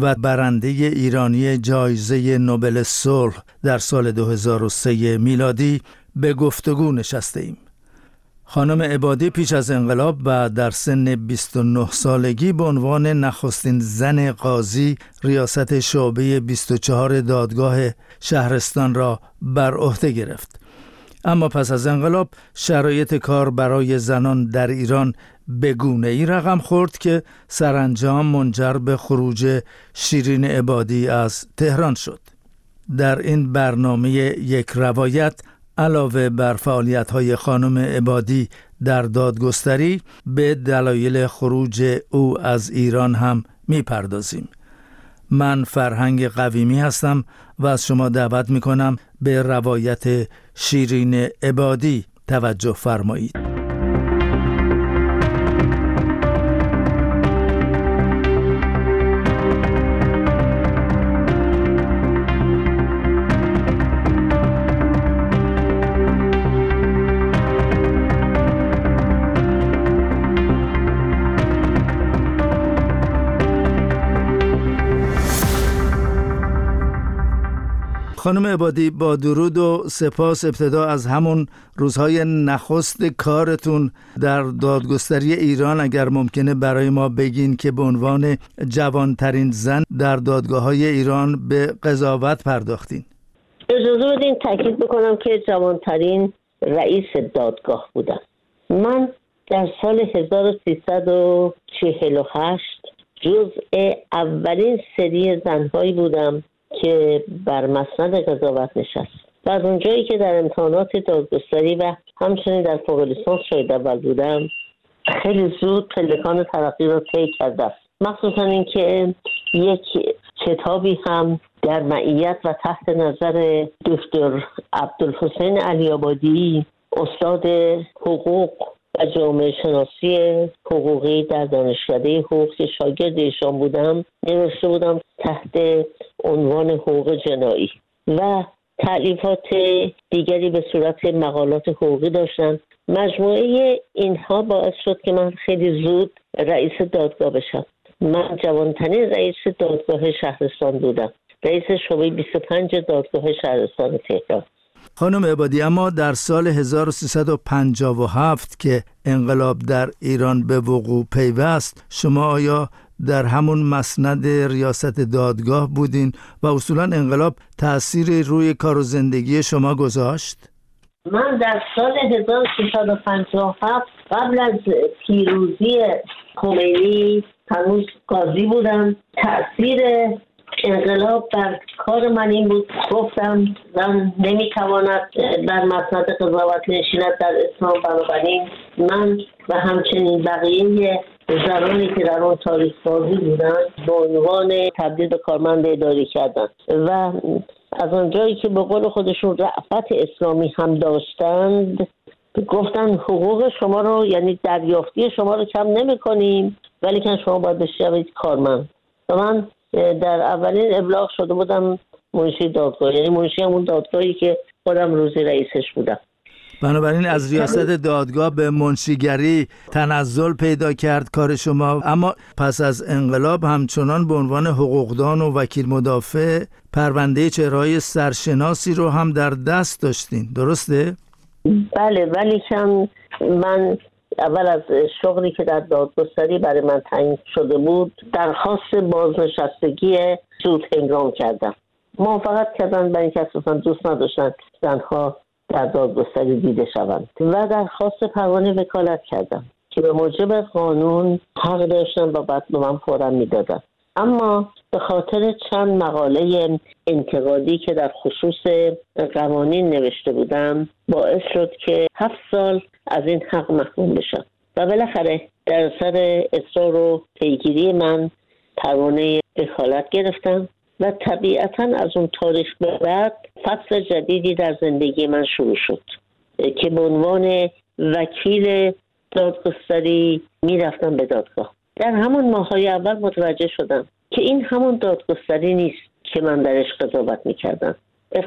و برنده ایرانی جایزه نوبل صلح در سال 2003 میلادی به گفتگو نشسته ایم. خانم عبادی پیش از انقلاب و در سن 29 سالگی به عنوان نخستین زن قاضی ریاست شعبه 24 دادگاه شهرستان را بر عهده گرفت. اما پس از انقلاب شرایط کار برای زنان در ایران به گونه ای رقم خورد که سرانجام منجر به خروج شیرین عبادی از تهران شد. در این برنامه یک روایت علاوه بر فعالیت های خانم عبادی در دادگستری به دلایل خروج او از ایران هم می پردازیم. من فرهنگ قویمی هستم و از شما دعوت می کنم به روایت شیرین عبادی توجه فرمایید. خانم عبادی با درود و سپاس ابتدا از همون روزهای نخست کارتون در دادگستری ایران اگر ممکنه برای ما بگین که به عنوان جوانترین زن در دادگاه های ایران به قضاوت پرداختین. اجازه بدین تاکید بکنم که جوانترین رئیس دادگاه بودم. من در سال 1348 جزء اولین سری زنهایی بودم که بر مسند قضاوت نشست. و از اونجایی که در امتحانات دادگستری و همچنین در فوق لیسانس شاید اول بودم خیلی زود پلکان ترقی را طی کرده است مخصوصا اینکه یک کتابی هم در معیت و تحت نظر دکتر عبدالحسین علی آبادی استاد حقوق و جامعه شناسی حقوقی در دانشکده حقوق که شاگرد ایشان بودم نوشته بودم تحت عنوان حقوق جنایی و تعلیفات دیگری به صورت مقالات حقوقی داشتن. مجموعه اینها باعث شد که من خیلی زود رئیس دادگاه بشم. من جوانترین رئیس دادگاه شهرستان بودم. رئیس شعبه 25 دادگاه شهرستان تهران. خانم عبادی اما در سال 1357 که انقلاب در ایران به وقوع پیوست شما آیا در همون مسند ریاست دادگاه بودین و اصولا انقلاب تأثیری روی کار و زندگی شما گذاشت؟ من در سال 1357 قبل از پیروزی خمینی هنوز قاضی بودم تاثیر انقلاب بر کار من این بود. گفتم زن نمی‌تواند در مسند قضاوت نشیند در اسلام بنابراین من و همچنین بقیه زنانی که در آن تاریخ بازی بودند به عنوان تبدیل به کارمند اداری کردن. و از آنجایی که به قول خودشون رعفت اسلامی هم داشتند گفتن حقوق شما رو یعنی دریافتی شما رو کم نمی کنیم ولی که شما باید بشوید کارمند. و من در اولین ابلاغ شده بودم منشی دادگاه یعنی منشی همون دادگاهی که خودم روزی رئیسش بودم. بنابراین از ریاست دادگاه به منشیگری تنزل پیدا کرد کار شما. اما پس از انقلاب همچنان به عنوان حقوقدان و وکیل مدافع پرونده چهرهای سرشناسی رو هم در دست داشتین. درسته؟ بله ولی کم من اول از شغلی که در دادگستری برای من تعیین شده بود درخواست بازنشستگی زود هنگام کردم. موافقت کردن برای اینکه اصلا دوست نداشتن زنها در دادگستری دیده شوند. و درخواست پروانه وکالت کردم که به موجب قانون حق داشتن و بعد به من فورا می‌دادن. اما به خاطر چند مقاله انتقادی که در خصوص قوانین نوشته بودم باعث شد که هفت سال از این حق محکوم بشم. و بالاخره در سر اصرار و پیگیری من پروانه وکالت گرفتم و طبیعتا از اون تاریخ به بعد فصل جدیدی در زندگی من شروع شد که به عنوان وکیل دادگستری می‌رفتم به دادگاه. در همون ماهای اول متوجه شدم که این همون دادگستری نیست که من درش قضاوت می‌کردم. به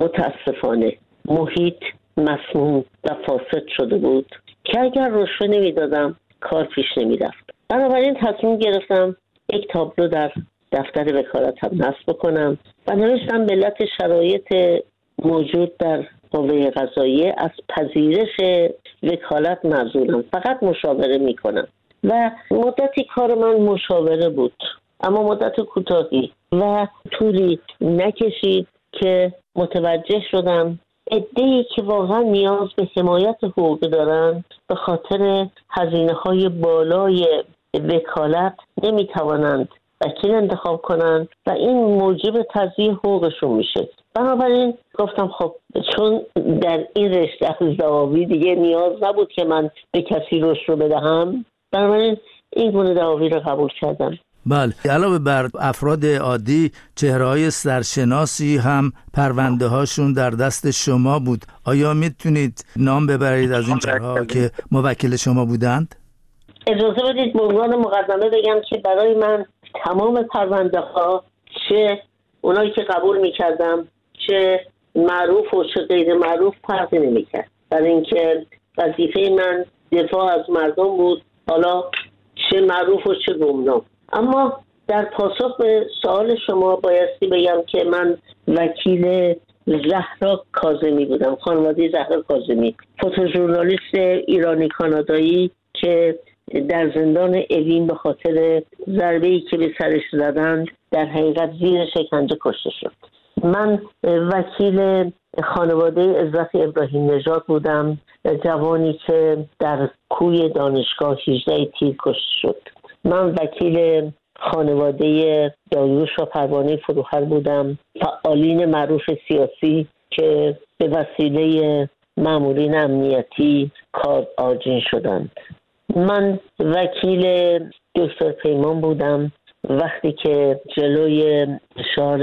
متاسفانه. محیط مسموم و فاسد شده بود که اگر رشوه نمی‌دادم کار پیش نمی‌رفت. بنابراین تصمیم گرفتم یک تابلو در دفتر وکالتم نصب بکنم و نوشتم ملت شرایط موجود در قوه قضاییه از پذیرش وکالت معذورم. فقط مشاوره می‌کنم. و مدتی کار من مشاوره بود اما مدت کوتاهی و طولی نکشید که متوجه شدم ای که واقعا نیاز به حمایت حقوقی دارند به خاطر هزینه های بالای وکالت نمی‌توانند وکیل انتخاب کنند و این موجب تضییع حقوقشون میشه. بنابراین گفتم خب چون در این رشته از دیگه نیاز نبود که من به کسی روش رو بدهم بنابراین این گونه دعاوی رو قبول کردم. بله. علاوه بر افراد عادی چهرهای سرشناسی هم پرونده هاشون در دست شما بود. آیا می‌تونید نام ببرید از این چهرها که موکل شما بودند؟ اجازه بدید به عنوان مقدمه بگم که برای من تمام پرونده ها چه اونایی که قبول می‌کردم چه معروف و چه غیر معروف فرقی نمی‌کرد. برای اینکه وظیفه من دفاع از مردم بود. حالا چه معروف و چه گمنام. اما در پاسخ به سوال شما بایستی بگم که من وکیل زهرا کازمی بودم خانواده زهرا کازمی فوتوژورنالیست ایرانی کانادایی که در زندان اوین به خاطر ضربه ای که به سرش زدند در حقیقت زیر شکنجه کشته شد. من وکیل خانواده عزت ابراهیم نژاد بودم جوانی که در کوی دانشگاه 18 تیر کشته شد. من وکیل خانواده دایوش و پروانه فروخر بودم. فعالین معروف سیاسی که به وسیله مامورین امنیتی کار آجین شدند. من وکیل دکتر پیمان بودم. وقتی که جلوی اشار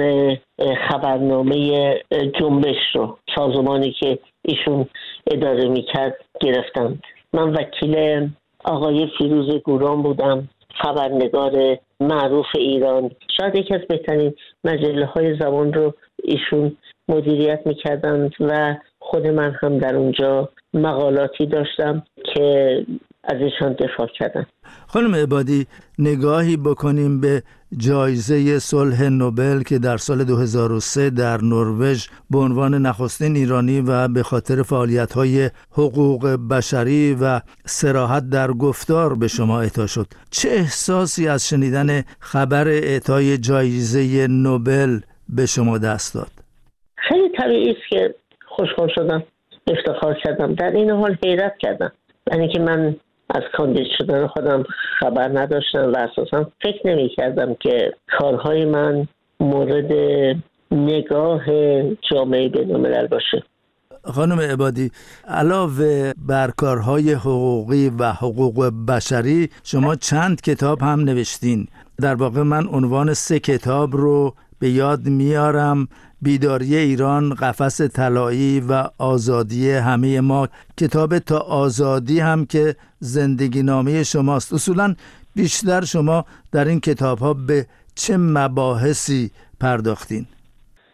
خبرنامه جنبش رو سازمانی که ایشون اداره می‌کرد گرفتم. من وکیل آقای فیروز گوران بودم خبرنگار معروف ایران. شاید یکی از بهترین مجله های زبان رو ایشون مدیریت می‌کردند و خود من هم در اونجا مقالاتی داشتم که ازشان دفاع کردم خانم عبادی نگاهی بکنیم به جایزه صلح نوبل که در سال 2003 در نروژ به عنوان نخستین ایرانی و به خاطر فعالیت های حقوق بشری و سراحت در گفتار به شما اعطا شد. چه احساسی از شنیدن خبر اعطای جایزه نوبل به شما دست داد؟ خیلی طبیعی است که خوشحال شدم افتخار کردم. در این حال حیرت کردم. یعنی که من از کاندید خودم خبر نداشتم و اساسا فکر نمی کردم که کارهای من مورد نگاه جامعه بین باشه. خانم عبادی علاوه بر کارهای حقوقی و حقوق بشری شما چند کتاب هم نوشتین. در واقع من عنوان سه کتاب رو به یاد میارم. بیداری ایران قفس طلایی و آزادی همه ما. کتاب تا آزادی هم که زندگی نامه شماست. اصولا بیشتر شما در این کتاب ها به چه مباحثی پرداختین؟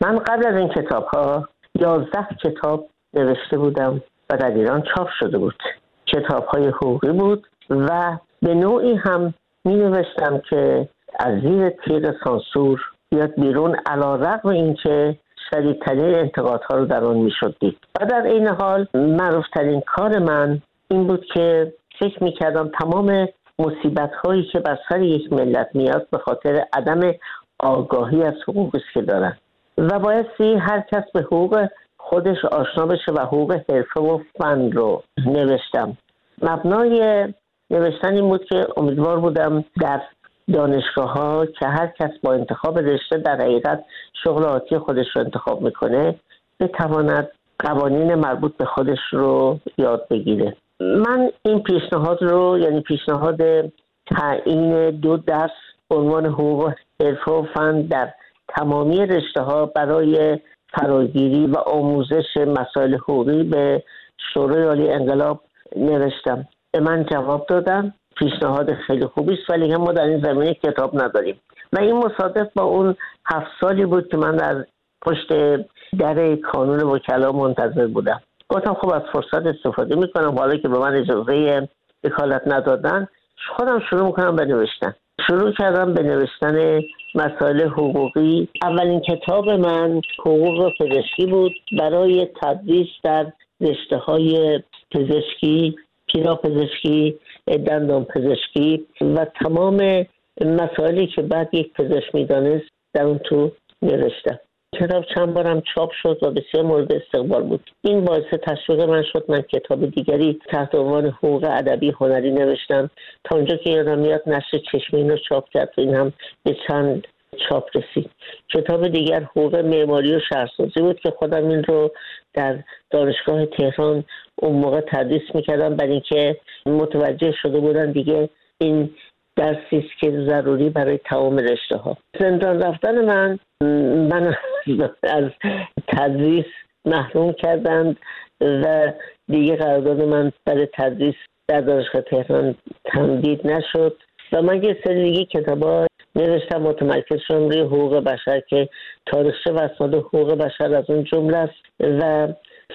من قبل از این کتاب ها یازده کتاب نوشته بودم و در ایران چاپ شده بود. کتاب های حقوقی بود و به نوعی هم می نوشتم که از زیر تیغ سانسور بیاد بیرون علا رقم اینکه شدیدترین انتقادها رو در آن می‌شد دید. و در این حال معروفترین کار من این بود که فکر می‌کردم تمام مصیبت هایی که بر سر یک ملت میاد به خاطر عدم آگاهی از حقوقی است که دارن. و بایستی هر کس به حقوق خودش آشنا بشه و حقوق حرفه و فن رو نوشتم. مبنای نوشتن این بود که امیدوار بودم در دانشگاه ها که هر کس با انتخاب رشته در حقیقت شغل آتی خودش رو انتخاب می‌کنه بتواند قوانین مربوط به خودش رو یاد بگیره. من این پیشنهاد رو یعنی پیشنهاد تعیین دو درس عنوان حقوق حرفه و فن در تمامی رشته ها برای فراگیری و آموزش مسائل حقوقی به شورای عالی انقلاب نوشتم. به من جواب دادن. پیشنهاد خیلی خوبی است ولی ما در این زمینه کتاب نداریم. و این مصادف با اون هفت سالی بود که من در پشت در کانون وکلا منتظر بودم. گفتم خب از فرصت استفاده می‌کنم. حالا که به من اجازه وکالت ندادن خودم شروع می‌کنم به نوشتن. شروع کردم به نوشتن مسائل حقوقی. اولین کتاب من حقوق پزشکی بود. برای تدریس در رشته های پزشکی پیرا پزشکی دندان پزشکی و تمام مسائلی که بعد یک پزشک می‌دانست در اون تو نوشتم. کتاب چند بارم چاپ شد و بسیار مورد استقبال بود. این باعث تشویق من شد من کتاب دیگری تحت عنوان حقوق ادبی هنری نوشتم. تا اونجا که یادم میاد نشر چشمین رو چاپ کرد این هم به چند چاپ رسید کتاب دیگر حقوق معماری و شهرسازی بود که خودم این رو در دانشگاه تهران اون موقع تدریس می‌کردم. برای اینکه متوجه شده بودن دیگه این درسی است که ضروری برای تمام رشته ها زندان رفتن من من از تدریس محروم کردند و دیگه قرارداد من برای تدریس در دانشگاه تهران تمدید نشد. و من یه سری دیگه کتابا نوشتم متمرکز شدم روی حقوق بشر که تاریخچه و اسناد حقوق بشر از اون جمله است و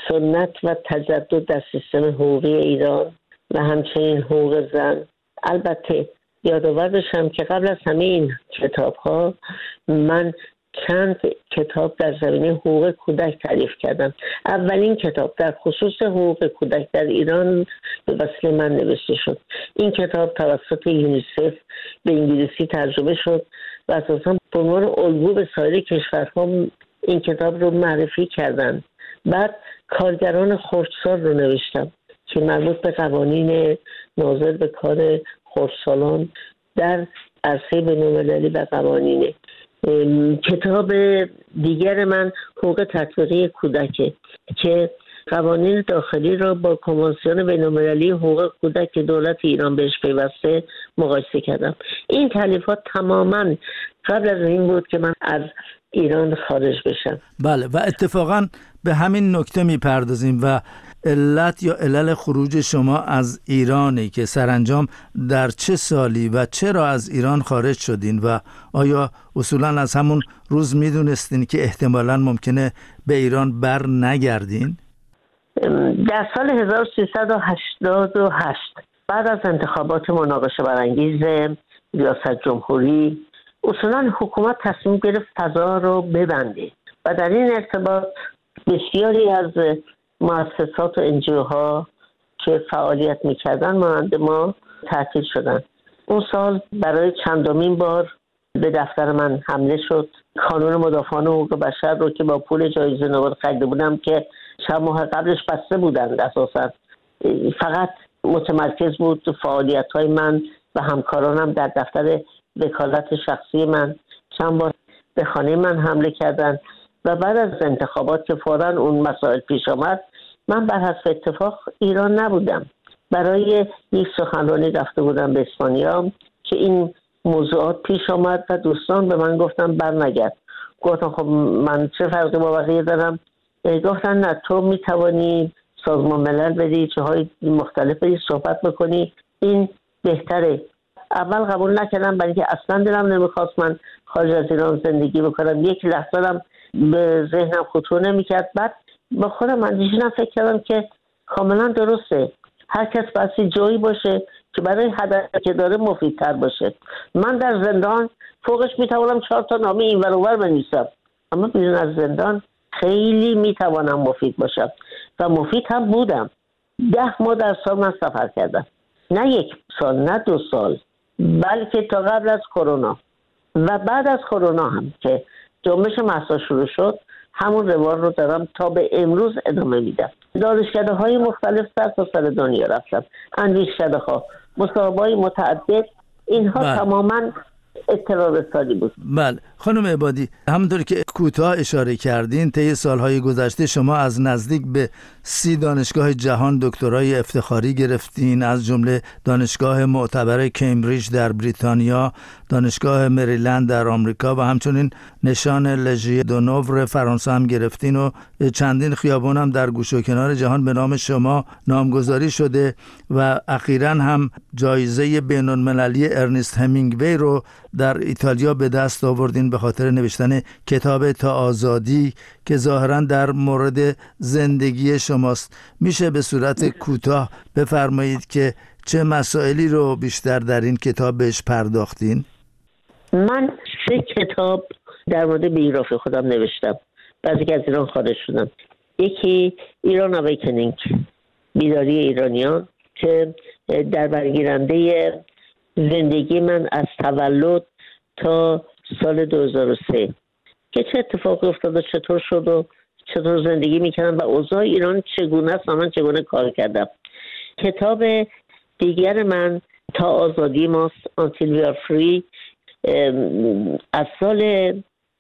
سنت و تجدد در سیستم حقوقی ایران و همچنین حقوق زن. البته یادآور بشم که قبل از همه این کتاب ها من چند کتاب در زمینه حقوق کودک تعریف کردم. اولین کتاب در خصوص حقوق کودک در ایران به وسیله من نوشته شد. این کتاب توسط یونیسف به انگلیسی ترجمه شد و اساسا به عنوان الگو به سایر کشورها این کتاب رو معرفی کردن. بعد کارگران خردسال رو نوشتم که مربوط به قوانین ناظر به کار خردسالان در عرصه بینالمللی و قوانینه. کتاب دیگر من حقوق تطبیقی کودکه که قوانین داخلی را با کنوانسیون بینالمللی حقوق کودک دولت ایران بهش پیوسته مقایسه کردم این تعلیفات تماما قبل از این بود که من از ایران خارج بشم بله و اتفاقا به همین نکته می‌پردازیم و علت یا علل خروج شما از ایرانی که سرانجام در چه سالی و چرا از ایران خارج شدین و آیا اصولا از همون روز می‌دونستین که احتمالا ممکنه به ایران بر نگردین؟ در سال 1388 بعد از انتخابات مناقشه برانگیز ریاست جمهوری اصولا حکومت تصمیم گرفت فضا رو ببنده و در این ارتباط بسیاری از مؤسسات و انجیوها که فعالیت می‌کردن مانند ما تعطیل شدن. اون سال برای چندمین بار به دفتر من حمله شد. کانون مدافعان حقوق بشر رو که با پول جایزه نوبل خریده بودم که چند ماه قبلش بسته بودند. اساسا فقط متمرکز بود فعالیت های من و همکارانم در دفتر وکالت شخصی من. چند بار به خانه من حمله کردن و بعد از انتخابات که فورا اون مسائل پیش آمد من بر حسب اتفاق ایران نبودم. برای یک سخنرانی رفته بودم به اسپانیا که این موضوعات پیش آمد و دوستان به من گفتن برنگرد. گفتم خب من چه فرقی با بقیه دارم؟ گفتن نه تو می‌توانی سازمان ملل بدی چه های مختلف بدی صحبت بکنی این بهتره. اول قبول نکردم برای که اصلا دلم نمی‌خواست من خارج از ایران زندگی بکنم. یک لحظه به ذهنم خطور نمی‌کرد. بعد با خودم اندیشیدم فکر کردم که کاملا درسته. هر کس بسی جایی باشه که برای هدف که داره مفیدتر باشه. من در زندان فوقش می‌توانم چهار تا نامه این ور بنویسم. اما بیرون از زندان خیلی می‌توانم مفید باشم. و مفید هم بودم. ده ماه در سال من سفر کردم. نه یک سال نه دو سال بلکه تا قبل از کرونا. و بعد از کرونا هم که جنبش محسا شروع شد همون روال رو دارم تا به امروز ادامه میدم. دانشکده های مختلف سر تا سر دنیا رفتم. اندیشکده ها مسابقه های متعدد اینها بله. تماما اطلاع رسانی بود. بله. خانم عبادی همونطور که کوتاه اشاره کردین طی سالهای گذشته شما از نزدیک به سی دانشگاه جهان دکترای افتخاری گرفتین از جمله دانشگاه معتبر کمبریج در بریتانیا دانشگاه مریلند در آمریکا و همچنین نشان لژی دونوور فرانسه هم گرفتین و چندین خیابان هم در گوش و کنار جهان به نام شما نامگذاری شده و اخیرا هم جایزه بین المللی ارنست همینگوی رو در ایتالیا به دست آوردین به خاطر نوشتن کتاب تا آزادی که ظاهرا در مورد زندگی شماست. میشه به صورت کوتاه بفرمایید که چه مسائلی رو بیشتر در این کتاب بهش پرداختین؟ من سه کتاب در مورد بیوگرافی خودم نوشتم. بعضی که از ایران خارج شدم. یکی ایران اویکنینگ بیداری ایرانیان که در برگیرنده زندگی من از تولد تا سال 2003 که چه اتفاقی افتاد و چطور شد و چطور زندگی می‌کردم و اوضاع ایران چگونه است و من چگونه کار کردم. کتاب دیگر من تا آزادی ماست Until We Are Free از سال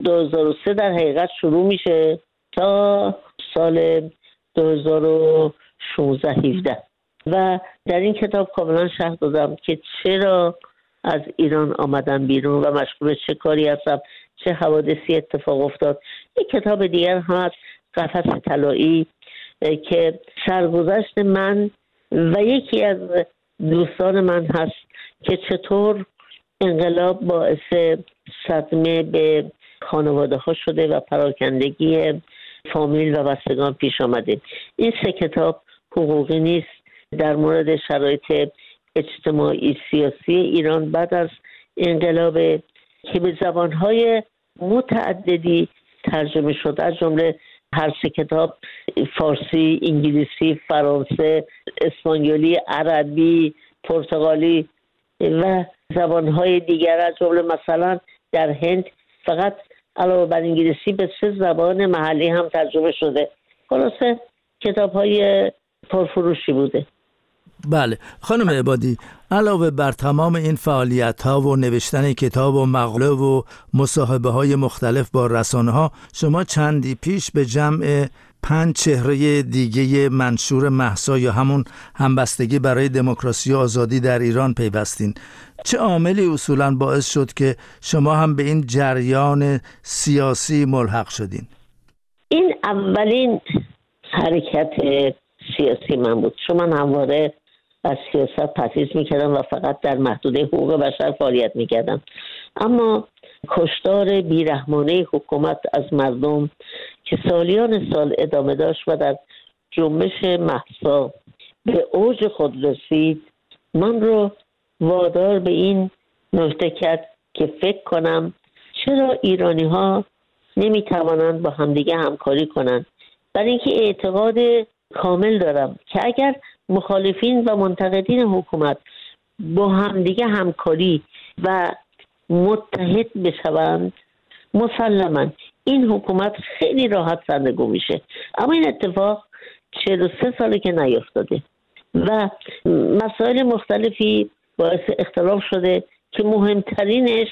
2003 در حقیقت شروع میشه تا سال 2016 17 و در این کتاب کاملا شرح دادم که چرا از ایران آمدم بیرون و مشغول چه کاری هستم چه حوادثی اتفاق افتاد. یک کتاب دیگر هست قفس طلایی که سرگذشت من و یکی از دوستان من هست که چطور انقلاب باعث صدمه به خانواده ها شده و پراکندگی فامیل و بستگان پیش آمده. این سه کتاب حقوقی نیست. در مورد شرایط اجتماعی سیاسی ایران بعد از انقلاب که به زبانهای متعددی ترجمه شد از جمله هر سه کتاب فارسی، انگلیسی، فرانسه، اسپانیولی، عربی، پرتغالی و زبانهای دیگر از جمله مثلا در هند فقط علاوه بر انگلیسی به سه زبان محلی هم ترجمه شده. خلاصه کتاب های پرفروشی بوده. بله. خانم عبادی علاوه بر تمام این فعالیت ها و نوشتن کتاب و مقاله و مصاحبه های مختلف با رسانه ها شما چندی پیش به جمع پنج چهره دیگه منشور محسا یا همون همبستگی برای دموکراسی و آزادی در ایران پیوستین؟ چه عاملی اصولا باعث شد که شما هم به این جریان سیاسی ملحق شدین؟ این اولین حرکت سیاسی من بود. چون من همواره از سیاست پسیز می‌کردم و فقط در محدوده حقوق بشر فعالیت می‌کردم. اما کشتار بیرحمانه حکومت از مردم که سالیان سال ادامه داشت و در جنبش محسا به اوج خود رسید من رو وادار به این نکته کرد که فکر کنم چرا ایرانی ها نمی توانند با همدیگه همکاری کنند. برای اینکه اعتقاد کامل دارم که اگر مخالفین و منتقدین حکومت با همدیگه همکاری و متحد بشوند مسلما. این حکومت خیلی راحت سرنگو میشه. اما این اتفاق 43 ساله که نیفتاده و مسائل مختلفی باعث اختلاف شده که مهمترینش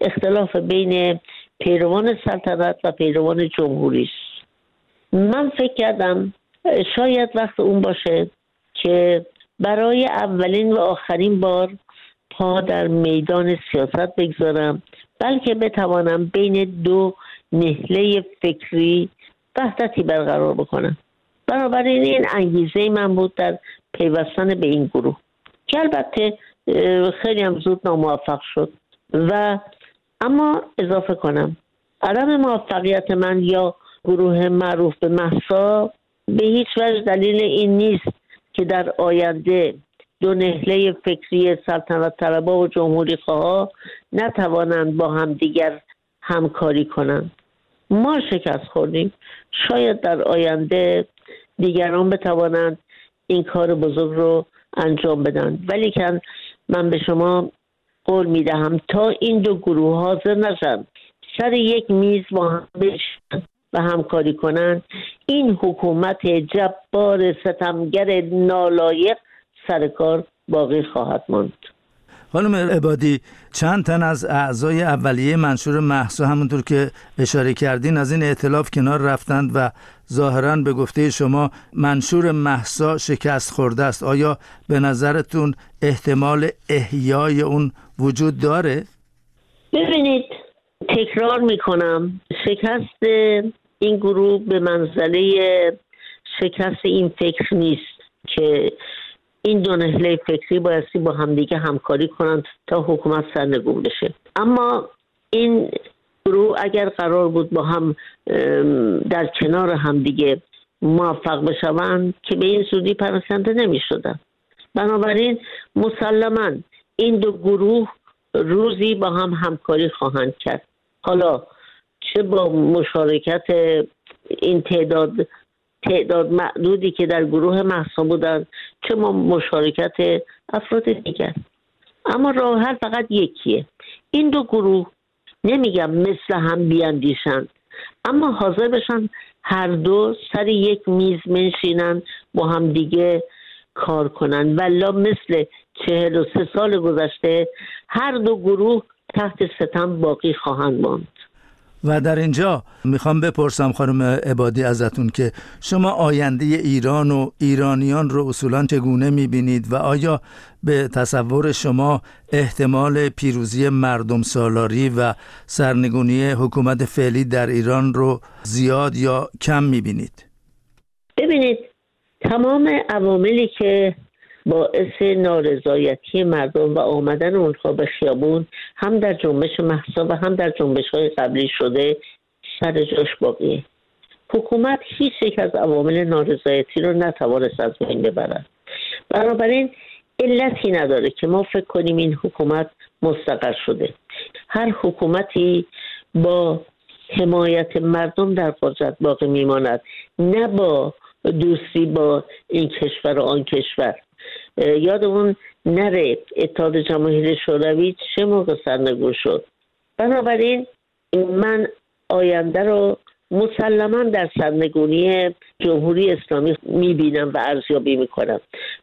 اختلاف بین پیروان سلطنت و پیروان جمهوری است من فکر کردم شاید وقت اون باشه که برای اولین و آخرین بار پا در میدان سیاست بگذارم بلکه بتوانم بین دو نهله فکری وحدتی برقرار بکنم. بنابراین این انگیزه من بود در پیوستن به این گروه که البته خیلی هم زود ناموفق شد. و اما اضافه کنم عدم موفقیت من یا گروه معروف به محسا به هیچ وجه دلیل این نیست که در آینده دو نهله فکری سلطنت طلبا و جمهوری خواه نتوانند با هم دیگر همکاری کنند. ما شکست خوردیم. شاید در آینده دیگران بتوانند این کار بزرگ رو انجام بدن. ولی که من به شما قول می‌دهم تا این دو گروه حاضر نشن سر یک میز با هم بشن و همکاری کنند. این حکومت جبار ستمگر نالایق سر کار باقی خواهد ماند. خانم عبادی چند تن از اعضای اولیه منشور محسا همونطور که اشاره کردین از این اعتلاف کنار رفتند و ظاهرا به گفته شما منشور محسا شکست خورده است. آیا به نظرتون احتمال احیای اون وجود داره؟ ببینید تکرار می‌کنم. شکست این گروه به منزله شکست این فکر نیست که این دو نهله فکری بایستی با همدیگه همکاری کنند تا حکومت سرنگون بشه. اما این گروه اگر قرار بود با هم در کنار همدیگه موفق بشوند که به این زودی پرسنده نمی شدن بنابراین مسلما این دو گروه روزی با هم همکاری خواهند کرد. حالا چه با مشارکت این تعداد تعداد معدودی که در گروه محسا بودن چه ما مشارکت افراد دیگر. اما راه حل فقط یکیه. این دو گروه نمیگم مثل هم بیاندیشند اما حاضر بشن هر دو سر یک میز منشینن با هم دیگه کار کنن ولا مثل چهل و سه سال گذشته هر دو گروه تحت ستم باقی خواهند ماند. و در اینجا می‌خوام بپرسم خانم عبادی ازتون که شما آینده ایران و ایرانیان رو اصولا چگونه می‌بینید و آیا به تصور شما احتمال پیروزی مردم سالاری و سرنگونی حکومت فعلی در ایران رو زیاد یا کم می‌بینید؟ ببینید تمام عواملی که باعث نارضایتی مردم و آمدن اونها به خیابون هم در جنبش محسا و هم در جنبش های قبلی شده سر جاش باقیه. حکومت هیچ یک از عوامل نارضایتی رو نتوانست از بین ببرد. بنابراین علتی نداره که ما فکر کنیم این حکومت مستقر شده. هر حکومتی با حمایت مردم در قدرت باقی میماند. نه با دوستی با این کشور و آن کشور. یادمون نره اتحاد جماهیر شوروی چه موقع سرنگون شد؟ بنابراین من آینده رو مسلما در سرنگونی جمهوری اسلامی می‌بینم و ارزیابی می‌کنم.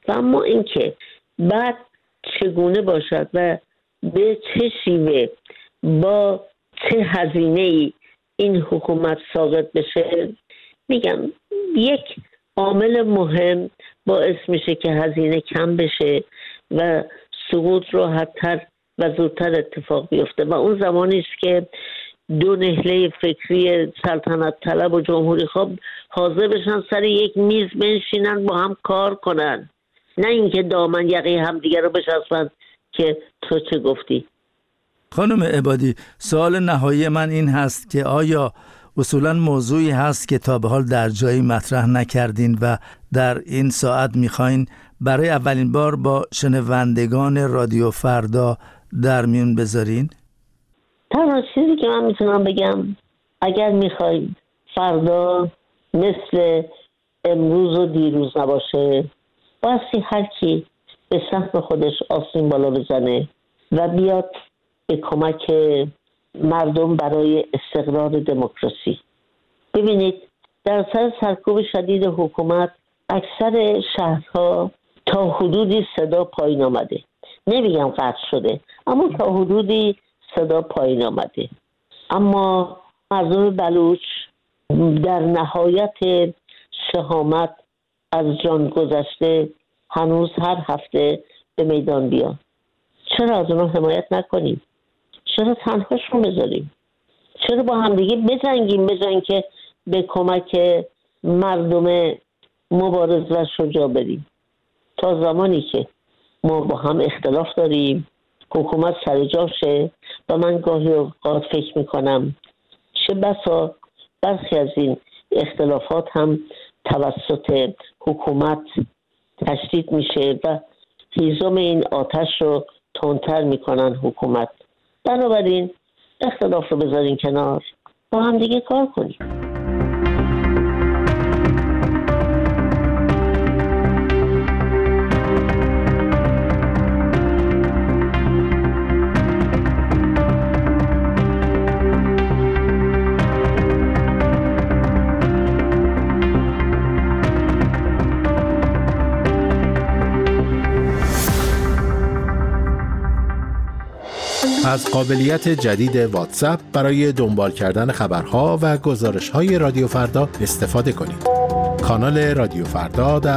و اما اینکه بعد چگونه باشد و به چه شیوه با چه هزینه ای این حکومت ساقط بشه؟ میگم یک عامل مهم باعث میشه که هزینه کم بشه و سقوط راحتتر و زودتر اتفاق بیفته. و اون زمانی است که دو نهله فکری سلطنت طلب و جمهوری خواب حاضر بشن سر یک میز بنشینن با هم کار کنن. نه اینکه دامن یقه همدیگه رو بشستن که تو چه گفتی. خانم عبادی سوال نهایی من این هست که آیا اصولا موضوعی هست که تا به حال در جایی مطرح نکردین و در این ساعت می‌خواین برای اولین بار با شنوندگان رادیو فردا در میون بذارین؟ تنها چیزی که من می‌تونم بگم اگر می‌خواید فردا مثل امروز و دیروز نباشه بایستی هر کی به سهم خودش آسین بالا بزنه و بیاد به کمک مردم برای استقرار دموکراسی. ببینید در سر سرکوب شدید حکومت اکثر شهرها تا حدودی صدا پایین آمده. نمیگم قطع شده اما تا حدودی صدا پایین آمده. اما مردم بلوچ در نهایت شهامت از جان گذشته هنوز هر هفته به میدان بیان. چرا از اونها حمایت نکنیم؟ چرا تنهاشون بذاریم؟ چرا با همدیگه بجنگیم؟ بجنگ که به کمک مردم مبارز و شجاع بریم. تا زمانی که ما با هم اختلاف داریم حکومت سر جاشه و من گاهی اوقات فکر می‌کنم چه بسا برخی از این اختلافات هم توسط حکومت تشدید میشه و هیزم این آتش رو تندتر می‌کنن حکومت. بنابراین اختلاف رو بذارین کنار. با هم دیگه کار کنیم. از قابلیت جدید واتساپ برای دنبال کردن خبرها و گزارش های رادیو فردا استفاده کنید. کانال رادیو فردا در